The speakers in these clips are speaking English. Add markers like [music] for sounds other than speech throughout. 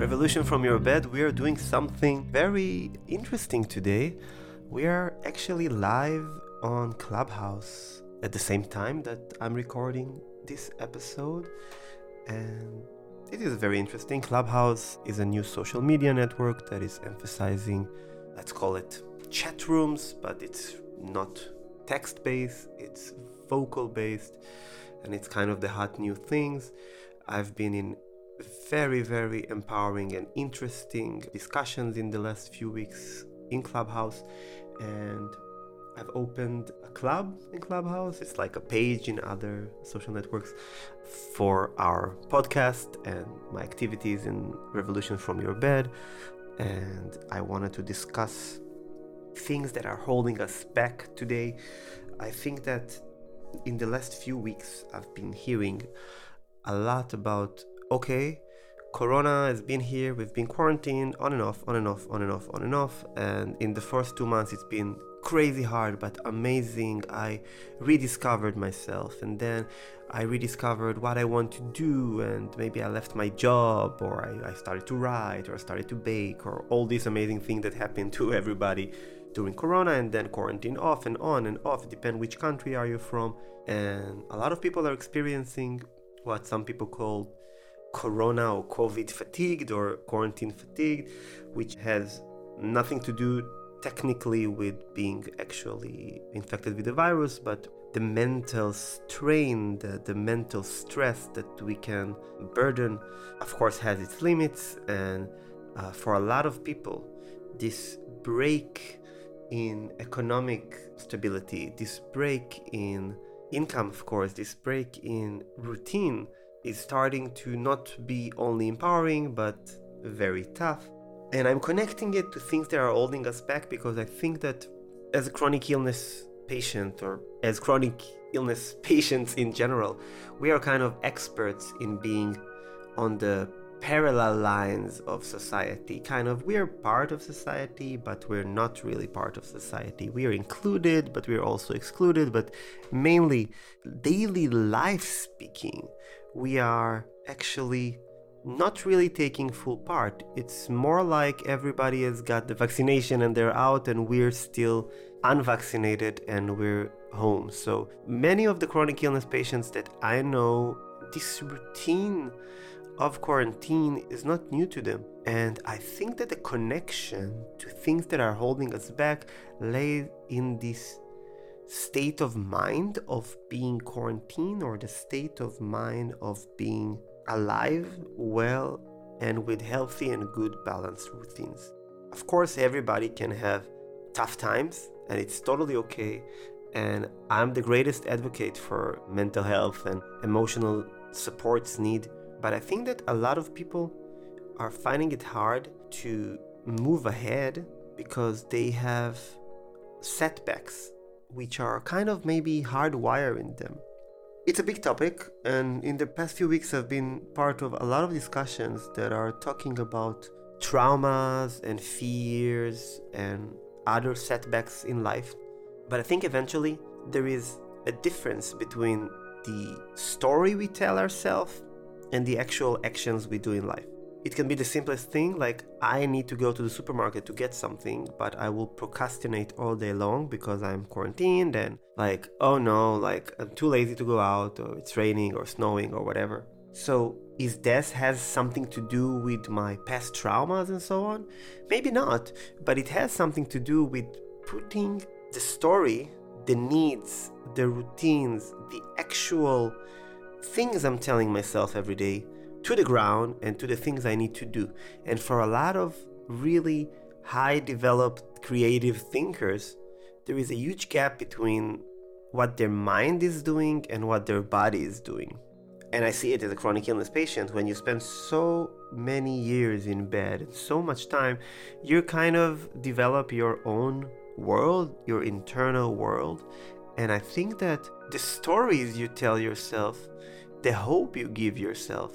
Revolution from Your Bed, we are doing something very interesting today. We are actually live on Clubhouse at the same time that I'm recording this episode. And it is very interesting. Clubhouse is a new social media network that is emphasizing, let's call it chat rooms, but it's not text based, it's vocal based, and it's kind of the hot new things. I've been in very, very empowering and interesting discussions in the last few weeks in Clubhouse, and I've opened a club in Clubhouse. It's like a page in other social networks for our podcast and my activities in Revolution from Your Bed. And I wanted to discuss things that are holding us back today. I think that in the last few weeks, I've been hearing a lot about okay, Corona has been here, we've been quarantined on and off, on and off, on and off, on and off. And in the first two months, it's been crazy hard, but amazing. I rediscovered myself, and then I rediscovered what I want to do, and maybe I left my job, or I, I started to write, or I started to bake, or all these amazing things that happened [laughs] to everybody during Corona, and then quarantine off and on and off. Depend which country are you from, and a lot of people are experiencing what some people call corona or covid fatigued or quarantine fatigued which has nothing to do technically with being actually infected with the virus but the mental strain the, the mental stress that we can burden of course has its limits. And uh, for a lot of people this break in economic stability this break in income of course this break in routine is starting to not be only empowering but very tough. And I'm connecting it to things that are holding us back because I think that as a chronic illness patient or as chronic illness [laughs] patients in general, we are kind of experts in being on the parallel lines of society. Kind of, we're part of society, but we're not really part of society. We are included, but we're also excluded. But mainly, daily life speaking, we are actually not really taking full part. It's more like everybody has got the vaccination and they're out, and we're still unvaccinated and we're home. So many of the chronic illness patients that I know, this routine of quarantine is not new to them. And I think that the connection to things that are holding us back lay in this state of mind of being quarantined or the state of mind of being alive, well, and with healthy and good balanced routines. Of course, everybody can have tough times, and it's totally okay. And I'm the greatest advocate for mental health and emotional supports need. But I think that a lot of people are finding it hard to move ahead because they have setbacks which are kind of maybe hardwiring them. It's a big topic, and in the past few weeks, I've been part of a lot of discussions that are talking about traumas and fears and other setbacks in life. But I think eventually there is a difference between the story we tell ourselves and the actual actions we do in life. It can be the simplest thing, like I need to go to the supermarket to get something, but I will procrastinate all day long because I'm quarantined and like, oh no, like I'm too lazy to go out or it's raining or snowing or whatever. So, is this has something to do with my past traumas and so on? Maybe not, but it has something to do with putting the story, the needs, the routines, the actual things I'm telling myself every day to the ground and to the things I need to do. And for a lot of really high developed creative thinkers, there is a huge gap between what their mind is doing and what their body is doing. And I see it as a chronic illness patient. When you spend so many years in bed, so much time, you kind of develop your own world, your internal world. And I think that the stories you tell yourself, the hope you give yourself,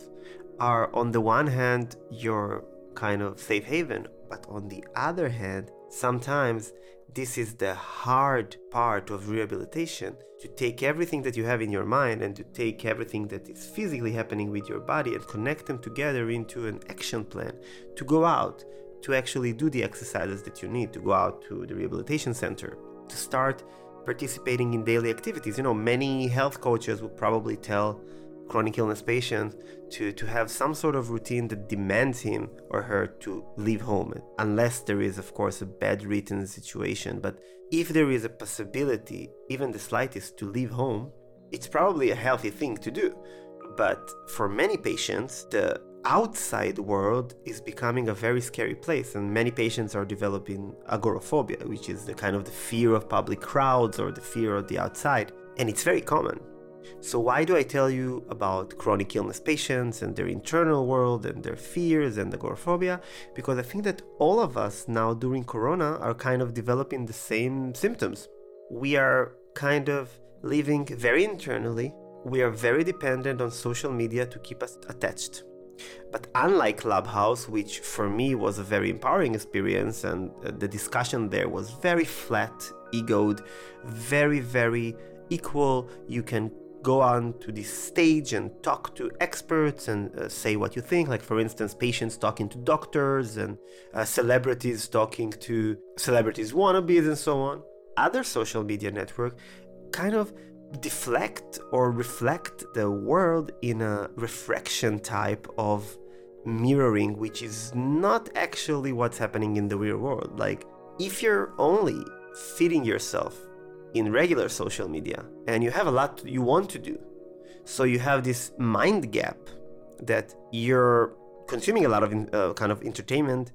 are on the one hand your kind of safe haven But on the other hand, sometimes this is the hard part of rehabilitation to take everything that you have in your mind and to take everything that is physically happening with your body and connect them together into an action plan to go out to actually do the exercises that you need to go out to the rehabilitation center to start participating in daily activities you know many health coaches would probably tell chronic illness patient to, to have some sort of routine that demands him or her to leave home, unless there is, of course, a bad written situation. But if there is a possibility, even the slightest, to leave home, it's probably a healthy thing to do. But for many patients, the outside world is becoming a very scary place and many patients are developing agoraphobia which is the kind of the fear of public crowds or the fear of the outside and it's very common so, why do I tell you about chronic illness patients and their internal world and their fears and agoraphobia? Because I think that all of us now during Corona are kind of developing the same symptoms. We are kind of living very internally, we are very dependent on social media to keep us attached. But unlike Clubhouse, which for me was a very empowering experience, and uh, the discussion there was very flat, egoed, very, very equal. You can go on to this stage and talk to experts and uh, say what you think. Like, for instance, patients talking to doctors and uh, celebrities talking to celebrities wannabes and so on. Other social media network kind of deflect or reflect the world in a refraction type of mirroring, which is not actually what's happening in the real world. Like, if you're only feeding yourself in regular social media and you have a lot you want to do. So you have this mind gap that you're consuming a lot of uh, kind of entertainment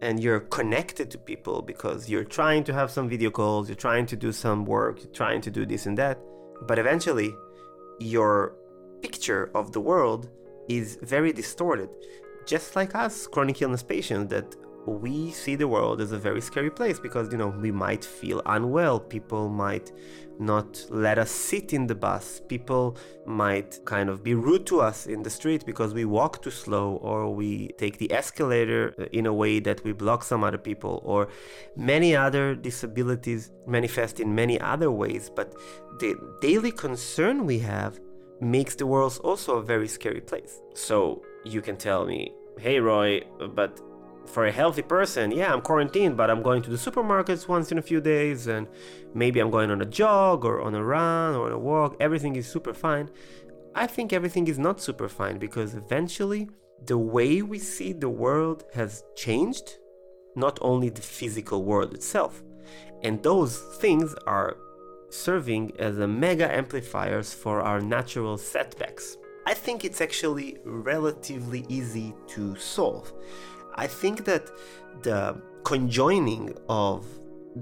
and you're connected to people because you're trying to have some video calls, you're trying to do some work, you're trying to do this and that. But eventually, your picture of the world is very distorted. Just like us, chronic illness patients, that we see the world as a very scary place because you know we might feel unwell. People might not let us sit in the bus. People might kind of be rude to us in the street because we walk too slow or we take the escalator uh, in a way that we block some other people or many other disabilities manifest in many other ways. But the daily concern we have makes the world also a very scary place. So you can tell me hey roy but for a healthy person, yeah, I'm quarantined, but I'm going to the supermarkets once in a few days, and maybe I'm going on a jog or on a run or on a walk. Everything is super fine. I think everything is not super fine because eventually the way we see the world has changed, not only the physical world itself. And those things are serving as a mega amplifiers for our natural setbacks. I think it's actually relatively easy to solve I think that the conjoining of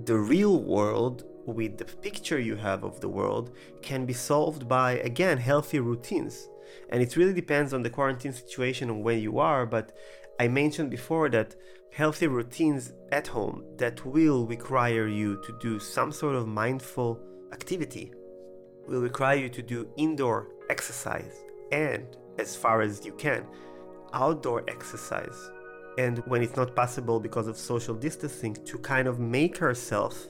the real world with the picture you have of the world can be solved by again healthy routines. And it really depends on the quarantine situation and where you are but i mentioned before that healthy routines at home that will require you to do some sort of mindful activity will require you to do indoor exercise and as far as you can outdoor exercise and when it's not possible because of social distancing to kind of make herself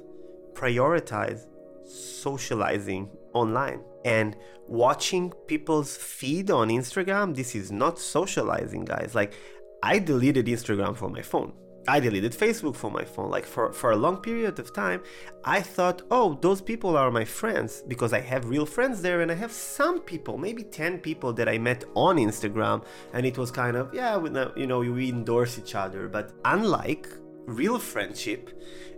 prioritize socializing online. And watching people's feed on Instagram this is not socializing guys. Like I deleted Instagram from my phone I deleted Facebook from my phone. Like for, for a long period of time, I thought, oh, those people are my friends because I have real friends there and I have some people, maybe 10 people that I met on Instagram. And it was kind of, yeah, we, you know, we endorse each other. But unlike real friendship,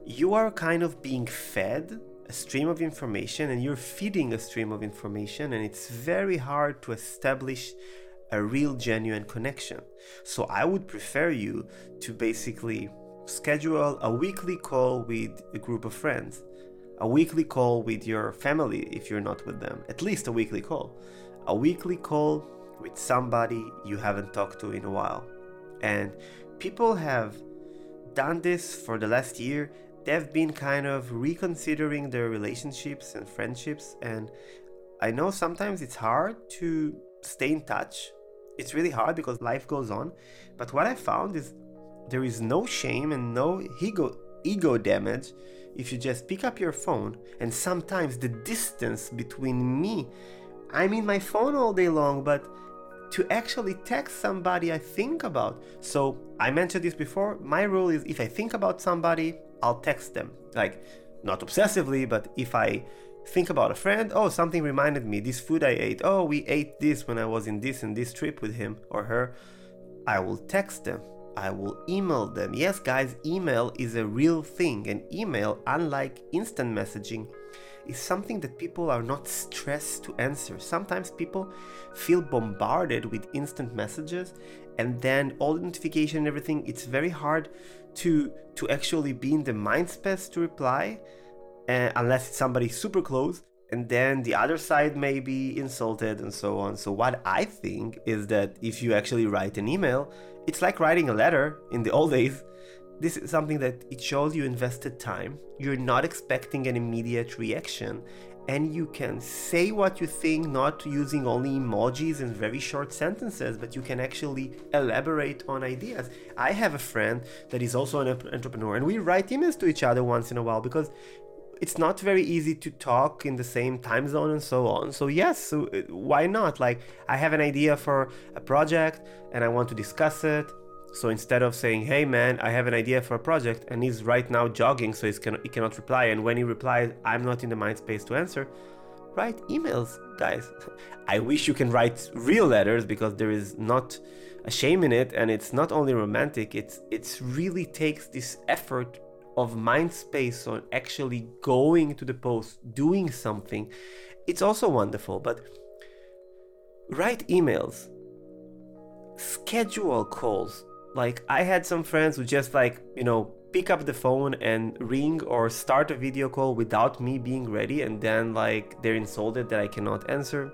you are kind of being fed a stream of information and you're feeding a stream of information and it's very hard to establish a real genuine connection. So I would prefer you to basically schedule a weekly call with a group of friends, a weekly call with your family if you're not with them, at least a weekly call, a weekly call with somebody you haven't talked to in a while. And people have done this for the last year. They've been kind of reconsidering their relationships and friendships. And I know sometimes it's hard to stay in touch it's really hard because life goes on. But what I found is there is no shame and no ego ego damage if you just pick up your phone and sometimes the distance between me I'm in my phone all day long but to actually text somebody I think about. So I mentioned this before. My rule is if I think about somebody, I'll text them. Like not obsessively, but if I think about a friend, oh, something reminded me this food I ate. Oh, we ate this when I was in this and this trip with him or her. I will text them. I will email them. Yes, guys, email is a real thing. And email, unlike instant messaging, is something that people are not stressed to answer. Sometimes people feel bombarded with instant messages and then all the notification and everything, it's very hard to to actually be in the mind space to reply unless it's somebody super close and then the other side may be insulted and so on. So what I think is that if you actually write an email, it's like writing a letter in the [laughs] old days this is something that it shows you invested time. You're not expecting an immediate reaction and you can say what you think not using only emojis and very short sentences but you can actually elaborate on ideas i have a friend that is also an entrepreneur and we write emails to each other once in a while because it's not very easy to talk in the same time zone and so on so yes so uh, why not like i have an idea for a project and i want to discuss it so instead of saying, "Hey man, I have an idea for a project," and he's right now jogging, so can, he cannot reply, and when he replies, "I'm not in the mind space to answer," write emails, guys. [laughs] I wish you can write real letters because there is not a shame in it, and it's not only romantic. It's it's really takes this effort of mind space on actually going to the post, doing something. It's also wonderful, but write emails, schedule calls like I had some friends who just like, you know, pick up the phone and ring or start a video call without me being ready and then like they're insulted that I cannot answer.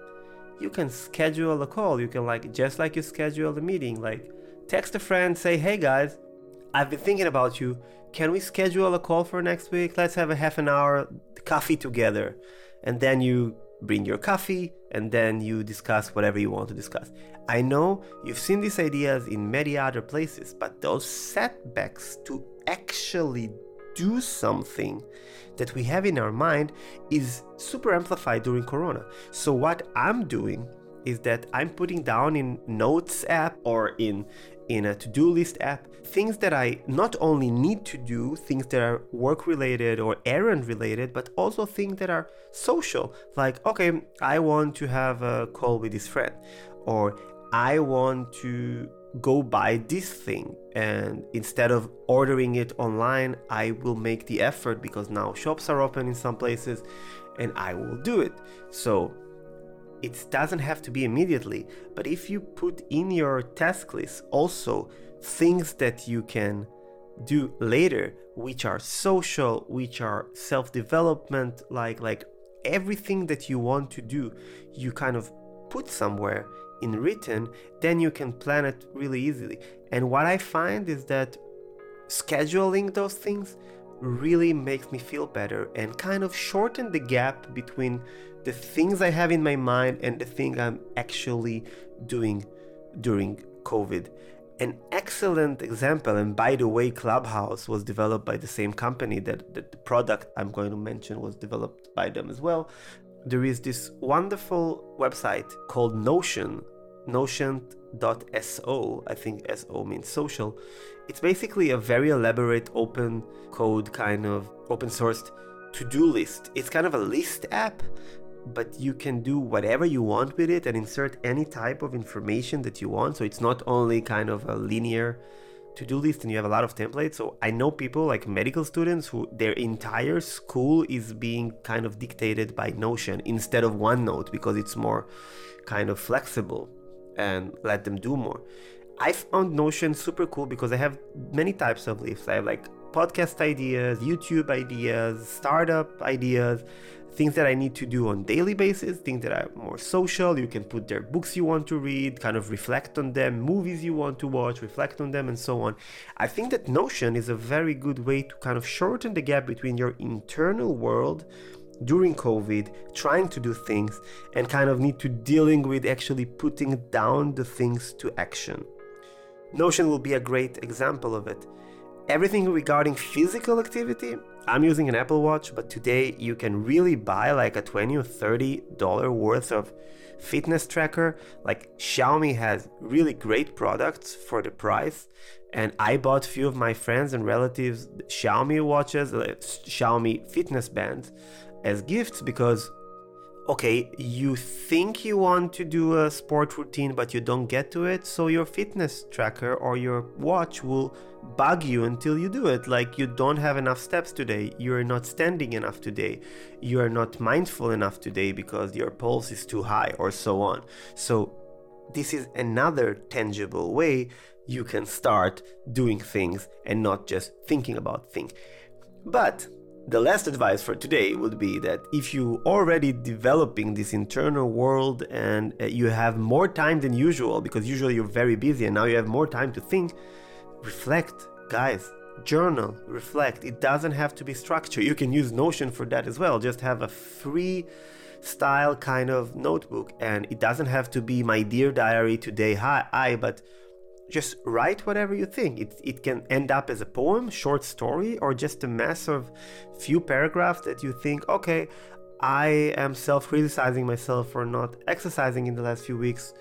You can schedule a call. You can like just like you schedule a meeting, like text a friend, say, "Hey guys, I've been thinking about you. Can we schedule a call for next week? Let's have a half an hour coffee together." And then you bring your coffee, and then you discuss whatever you want to discuss. I know you've seen these ideas in many other places, but those setbacks to actually do something that we have in our mind is super amplified during Corona. So, what I'm doing is that I'm putting down in Notes app or in in a to-do list app things that I not only need to do, things that are work related or errand related, but also things that are social. Like, okay, I want to have a call with this friend, or I want to go buy this thing and instead of ordering it online i will make the effort because now shops are open in some places and i will do it so it doesn't have to be immediately, but if you put in your task list also things that you can do later, which are social, which are self-development, like like everything that you want to do, you kind of put somewhere in written, then you can plan it really easily. And what I find is that scheduling those things really makes me feel better and kind of shorten the gap between the things I have in my mind and the thing I'm actually doing during COVID. An excellent example, and by the way, Clubhouse was developed by the same company that, that the product I'm going to mention was developed by them as well. There is this wonderful website called Notion, notion.so. I think SO means social. It's basically a very elaborate open code kind of open sourced to-do list. It's kind of a list app but you can do whatever you want with it and insert any type of information that you want. So it's not only kind of a linear to-do list and you have a lot of templates. So I know people like medical students who their entire school is being kind of dictated by Notion instead of OneNote because it's more kind of flexible and let them do more. I found Notion super cool because I have many types of lists. I have like podcast ideas, YouTube ideas, startup ideas, things that I need to do on daily basis, things that are more social. You can put there books you want to read, kind of reflect on them, movies you want to watch, reflect on them, and so on. I think that Notion is a very good way to kind of shorten the gap between your internal world during COVID, trying to do things, and kind of need to dealing with actually putting down the things to action. Notion will be a great example of it. Everything regarding physical activity, I'm using an Apple Watch, but today you can really buy like a 20 or 30 dollar worth of fitness tracker. Like Xiaomi has really great products for the price. And I bought a few of my friends and relatives Xiaomi watches, uh, Xiaomi fitness bands as gifts because okay, you think you want to do a sport routine, but you don't get to it, so your fitness tracker or your watch will bug you until you do it. Like you don't have enough steps today, you're not standing enough today, you are not mindful enough today because your pulse is too high, or so on. So, this is another tangible way you can start doing things and not just thinking about things. But the last advice for today would be that if you already developing this internal world and uh, you have more time than usual because usually you're very busy and now you have more time to think reflect guys journal reflect. It doesn't have to be structured you can use notion for that as well. Just have a free style kind of notebook. And it doesn't have to be my dear diary today hi i but just write whatever you think. It, it can end up as a poem, short story, or just a mess of few paragraphs that you think, okay, I am self criticizing myself for not exercising in the last few weeks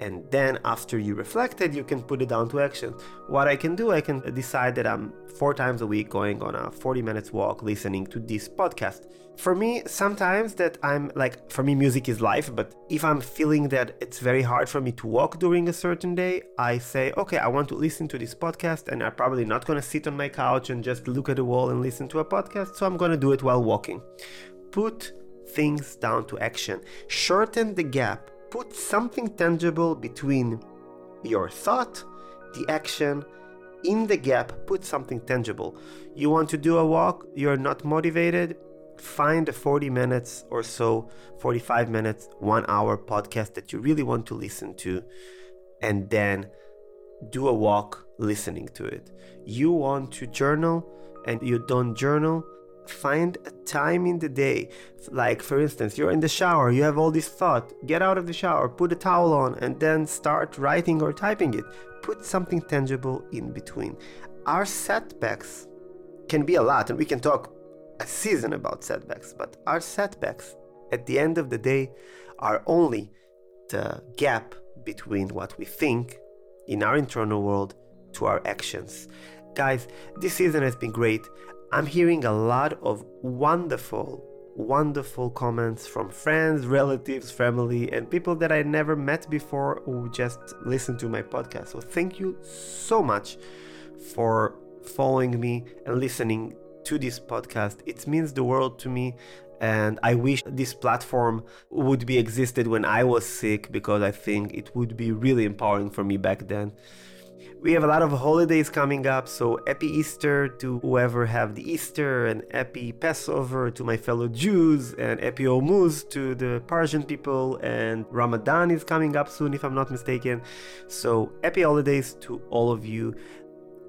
and then after you reflected you can put it down to action. What i can do i can decide that i'm four times a week going on a 40 minutes walk listening to this podcast. For me sometimes that i'm like for me music is life but if i'm feeling that it's very hard for me to walk during a certain day i say okay i want to listen to this podcast and i'm probably not going to sit on my couch and just look at the wall and listen to a podcast so i'm going to do it while walking. Put things down to action. Shorten the gap put something tangible between your thought, the action, in the gap, put something tangible. You want to do a walk, you're not motivated, find a 40 minutes or so, 45 minutes, one hour podcast that you really want to listen to, and then do a walk listening to it. You want to journal and you don't journal, find a time in the day. Like for instance you're in the shower you have all this thought get out of the shower put a towel on and then start writing or typing it. Put something tangible in between. Our setbacks can be a lot and we can talk a season about setbacks but our setbacks at the end of the day are only the gap between what we think in our internal world to our actions. Guys this season has been great I'm hearing a lot of wonderful, wonderful comments from friends, relatives, family, and people that I never met before who just listen to my podcast. So thank you so much for following me and listening to this podcast. It means the world to me and I wish this platform would be existed when I was sick because I think it would be really empowering for me back then. We have a lot of holidays coming up, so happy Easter to whoever have the Easter, and happy Passover to my fellow Jews, and happy Nowruz to the Persian people, and Ramadan is coming up soon, if I'm not mistaken. So happy holidays to all of you.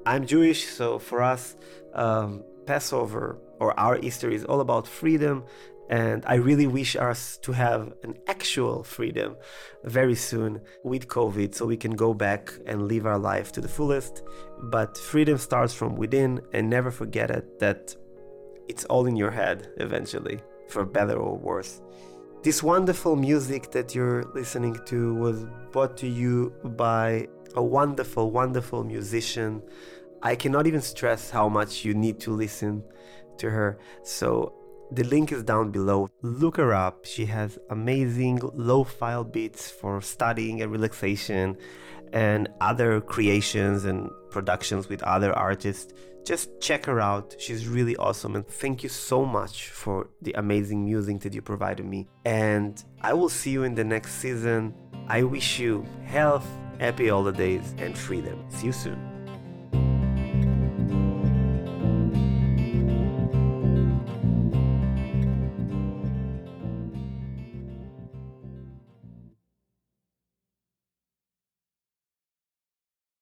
I'm Jewish, so for us, um, Passover or our Easter is all about freedom and I really wish us to have an actual freedom very soon with COVID so we can go back and live our life to the fullest. But freedom starts from within, and never forget it that it's all in your head eventually, for better or worse. This wonderful music that you're listening to was brought to you by a wonderful, wonderful musician. I cannot even stress how much you need to listen to her. So the link is down below. Look her up. She has amazing lo-fi beats for studying and relaxation and other creations and productions with other artists. Just check her out. She's really awesome. And thank you so much for the amazing music that you provided me. And I will see you in the next season. I wish you health, happy holidays, and freedom. See you soon.